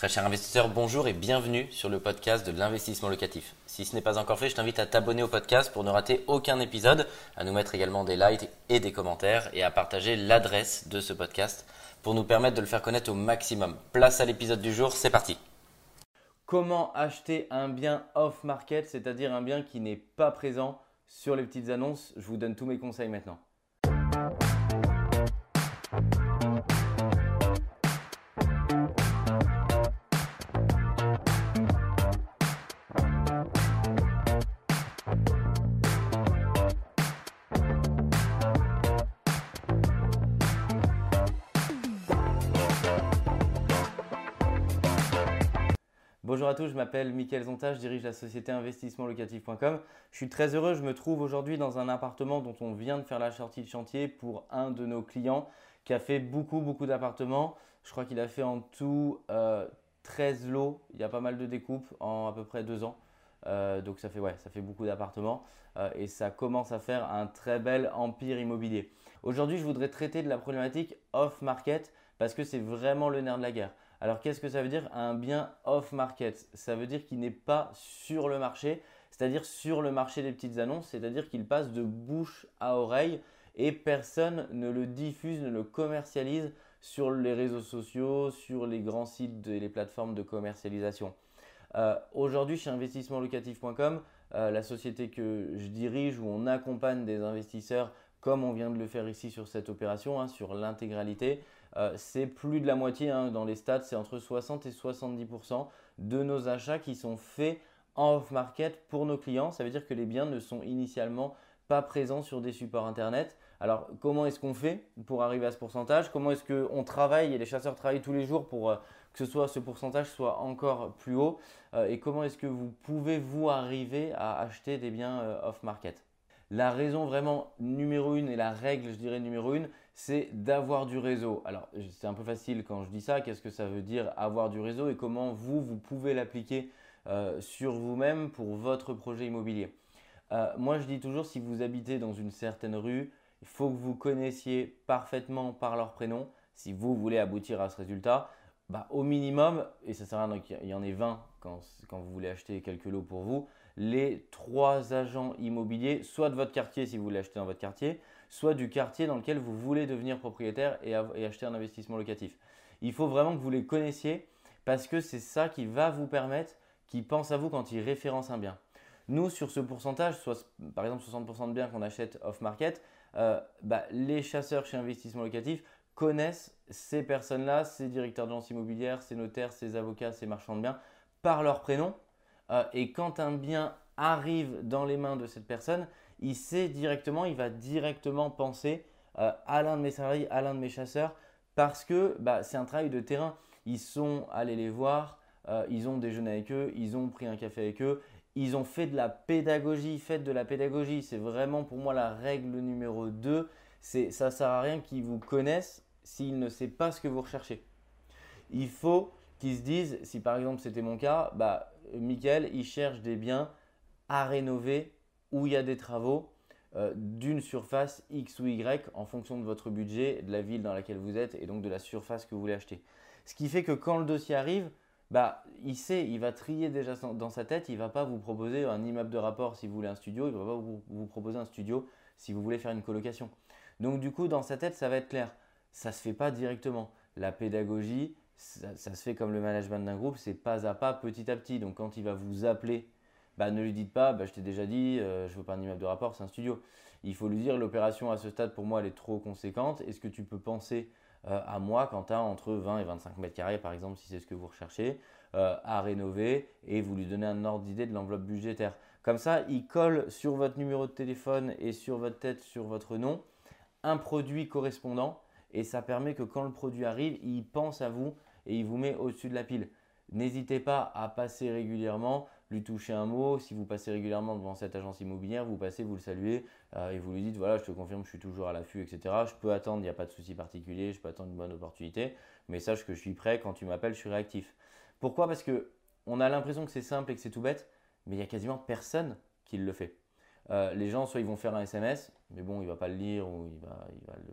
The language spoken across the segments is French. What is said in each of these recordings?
Très cher investisseur, bonjour et bienvenue sur le podcast de l'investissement locatif. Si ce n'est pas encore fait, je t'invite à t'abonner au podcast pour ne rater aucun épisode, à nous mettre également des likes et des commentaires et à partager l'adresse de ce podcast pour nous permettre de le faire connaître au maximum. Place à l'épisode du jour, c'est parti. Comment acheter un bien off-market, c'est-à-dire un bien qui n'est pas présent sur les petites annonces? Je vous donne tous mes conseils maintenant. Bonjour à tous, je m'appelle Mickaël Zonta, je dirige la société investissementlocatif.com. Je suis très heureux, je me trouve aujourd'hui dans un appartement dont on vient de faire la sortie de chantier pour un de nos clients qui a fait beaucoup beaucoup d'appartements. Je crois qu'il a fait en tout 13 euh, lots, il y a pas mal de découpes en à peu près deux ans. Euh, donc ça fait, ouais, ça fait beaucoup d'appartements euh, et ça commence à faire un très bel empire immobilier. Aujourd'hui, je voudrais traiter de la problématique off-market parce que c'est vraiment le nerf de la guerre. Alors qu'est-ce que ça veut dire un bien off-market Ça veut dire qu'il n'est pas sur le marché, c'est-à-dire sur le marché des petites annonces, c'est-à-dire qu'il passe de bouche à oreille et personne ne le diffuse, ne le commercialise sur les réseaux sociaux, sur les grands sites et les plateformes de commercialisation. Euh, aujourd'hui, chez investissementlocatif.com, euh, la société que je dirige, où on accompagne des investisseurs comme on vient de le faire ici sur cette opération, hein, sur l'intégralité, euh, c'est plus de la moitié hein, dans les stats, c'est entre 60 et 70% de nos achats qui sont faits en off-market pour nos clients. Ça veut dire que les biens ne sont initialement pas présents sur des supports internet. Alors comment est-ce qu'on fait pour arriver à ce pourcentage? Comment est-ce qu'on travaille? Et les chasseurs travaillent tous les jours pour euh, que ce, pourcentage soit encore plus haut euh, Et comment est-ce que vous pouvez vous arriver à acheter des biens off-market? La raison vraiment numéro une et la règle, je dirais numéro une, c'est d'avoir du réseau. Alors, c'est un peu facile quand je dis ça. Qu'est-ce que ça veut dire avoir du réseau et comment vous, vous pouvez l'appliquer euh, sur vous-même pour votre projet immobilier euh, Moi, je dis toujours, si vous habitez dans une certaine rue, il faut que vous connaissiez parfaitement par leur prénom. Si vous voulez aboutir à ce résultat, bah, au minimum, et ça sert à rien qu'il y en ait 20 quand, quand vous voulez acheter quelques lots pour vous, les trois agents immobiliers, soit de votre quartier si vous voulez acheter dans votre quartier, soit du quartier dans lequel vous voulez devenir propriétaire et, acheter un investissement locatif. Il faut vraiment que vous les connaissiez parce que c'est ça qui va vous permettre qu'ils pensent à vous quand ils référencent un bien. Nous, sur ce pourcentage, soit, par exemple 60% de biens qu'on achète off-market, euh, bah, les chasseurs chez Investissement Locatif connaissent ces personnes-là, ces directeurs d'agence immobilière, ces notaires, ces avocats, ces marchands de biens, par leur prénom euh, et quand un bien arrive dans les mains de cette personne, il sait directement, il va directement penser euh, à l'un de mes salariés, à l'un de mes chasseurs, parce que bah, c'est un travail de terrain. Ils sont allés les voir, euh, ils ont déjeuné avec eux, ils ont pris un café avec eux, ils ont fait de la pédagogie, faites de la pédagogie. C'est vraiment pour moi la règle numéro 2. C'est, ça sert à rien qu'ils vous connaissent s'ils ne savent pas ce que vous recherchez. Il faut qu'ils se disent, si par exemple c'était mon cas, bah, Michael, il cherche des biens à rénover où il y a des travaux euh, d'une surface X ou Y en fonction de votre budget, de la ville dans laquelle vous êtes et donc de la surface que vous voulez acheter. Ce qui fait que quand le dossier arrive, bah, il sait, il va trier déjà dans sa tête, il ne va pas vous proposer un immeuble de rapport si vous voulez un studio, il ne va pas vous, proposer un studio si vous voulez faire une colocation. Donc du coup, dans sa tête, ça va être clair. Ça ne se fait pas directement. La pédagogie, ça, se fait comme le management d'un groupe, c'est pas à pas, petit à petit. Donc quand il va vous appeler, bah, ne lui dites pas, bah, je t'ai déjà dit, euh, je veux pas un immeuble de rapport, c'est un studio. Il faut lui dire, l'opération à ce stade, pour moi, elle est trop conséquente. Est-ce que tu peux penser euh, à moi quand tu as entre 20 et 25 mètres carrés, par exemple, si c'est ce que vous recherchez, euh, à rénover et vous lui donnez un ordre d'idée de l'enveloppe budgétaire? Comme ça, il colle sur votre numéro de téléphone et sur votre tête, sur votre nom, un produit correspondant et ça permet que quand le produit arrive, il pense à vous et il vous met au-dessus de la pile. N'hésitez pas à passer régulièrement, lui toucher un mot. Si vous passez régulièrement devant cette agence immobilière, vous passez, vous le saluez euh, et vous lui dites voilà, je te confirme, je suis toujours à l'affût, etc. Je peux attendre, il n'y a pas de souci particulier, je peux attendre une bonne opportunité, mais sache que je suis prêt. Quand tu m'appelles, je suis réactif. Pourquoi? Parce que on a l'impression que c'est simple et que c'est tout bête, mais il y a quasiment personne qui le fait. Euh, les gens, soit ils vont faire un SMS, mais bon, il va pas le lire ou il va,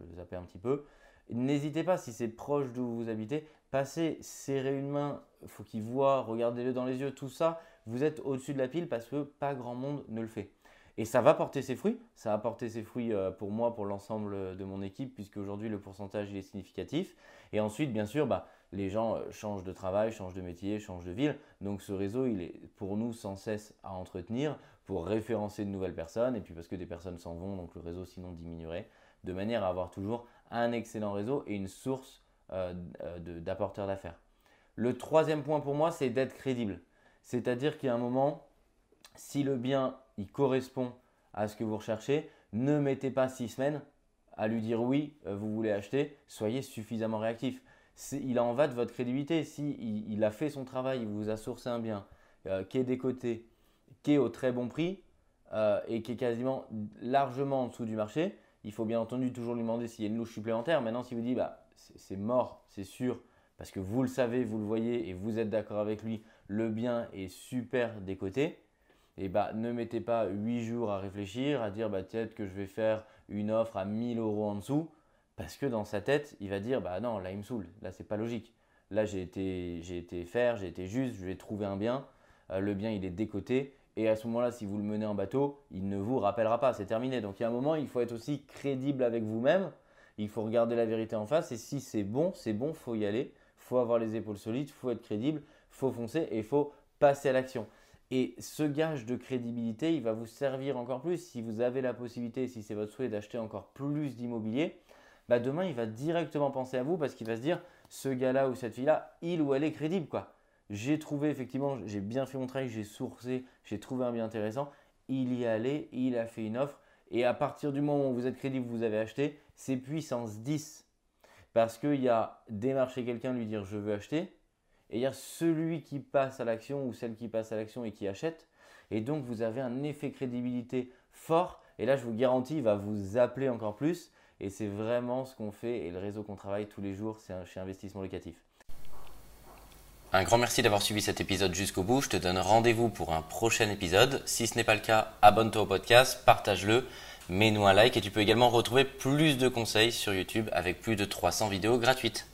le zapper un petit peu. N'hésitez pas, si c'est proche d'où vous habitez, passez, serrez une main faut qu'il voit, regardez-le dans les yeux, tout ça, vous êtes au-dessus de la pile parce que pas grand monde ne le fait. Et ça va porter ses fruits. Ça va porter ses fruits euh, pour moi, pour l'ensemble de mon équipe, puisque aujourd'hui le pourcentage est significatif. Et ensuite, bien sûr, bah, les gens euh, changent de travail, changent de métier, changent de ville. Donc ce réseau, il est pour nous sans cesse à entretenir pour référencer de nouvelles personnes. Et puis parce que des personnes s'en vont, donc le réseau sinon diminuerait, de manière à avoir toujours un excellent réseau et une source euh, d'apporteurs d'affaires. Le troisième point pour moi, c'est d'être crédible. C'est-à-dire a un moment, si le bien il correspond à ce que vous recherchez, ne mettez pas six semaines à lui dire oui, euh, vous voulez acheter, soyez suffisamment réactif. Il en va de votre crédibilité. Si il, a fait son travail, il vous a sourcé un bien euh, qui est décoté, qui est au très bon prix euh, et qui est quasiment largement en dessous du marché, il faut bien entendu toujours lui demander s'il y a une louche supplémentaire. Maintenant, si vous dit bah, c'est mort, c'est sûr, parce que vous le savez, vous le voyez et vous êtes d'accord avec lui, le bien est super décoté, et bah, ne mettez pas 8 jours à réfléchir, à dire bah, peut-être que je vais faire une offre à 1000 euros en dessous, parce que dans sa tête, il va dire bah non, là il me saoule, là c'est pas logique. Là j'ai été, j'ai été faire, j'ai été juste, je vais trouver un bien, euh, le bien il est décoté, et à ce moment-là, si vous le menez en bateau, il ne vous rappellera pas, c'est terminé. Donc il y a un moment, il faut être aussi crédible avec vous-même, il faut regarder la vérité en face, et si c'est bon, c'est bon, faut y aller, faut avoir les épaules solides, faut être crédible, faut foncer et faut passer à l'action. Et ce gage de crédibilité, il va vous servir encore plus si vous avez la possibilité, si c'est votre souhait d'acheter encore plus d'immobilier. Bah demain, il va directement penser à vous parce qu'il va se dire ce gars-là ou cette fille-là, il ou elle est crédible. quoi. J'ai trouvé effectivement, j'ai bien fait mon travail, j'ai sourcé, j'ai trouvé un bien intéressant. Il y est allé, il a fait une offre. Et à partir du moment où vous êtes crédible, vous avez acheté, c'est puissance 10. Parce qu'il y a démarcher quelqu'un, lui dire je veux acheter, et il y a celui qui passe à l'action ou celle qui passe à l'action et qui achète. Et donc vous avez un effet crédibilité fort. Et là, je vous garantis, il va vous appeler encore plus. Et c'est vraiment ce qu'on fait et le réseau qu'on travaille tous les jours, c'est chez Investissement Locatif. Un grand merci d'avoir suivi cet épisode jusqu'au bout. Je te donne rendez-vous pour un prochain épisode. Si ce n'est pas le cas, abonne-toi au podcast, partage-le, mets-nous un like et tu peux également retrouver plus de conseils sur YouTube avec plus de 300 vidéos gratuites.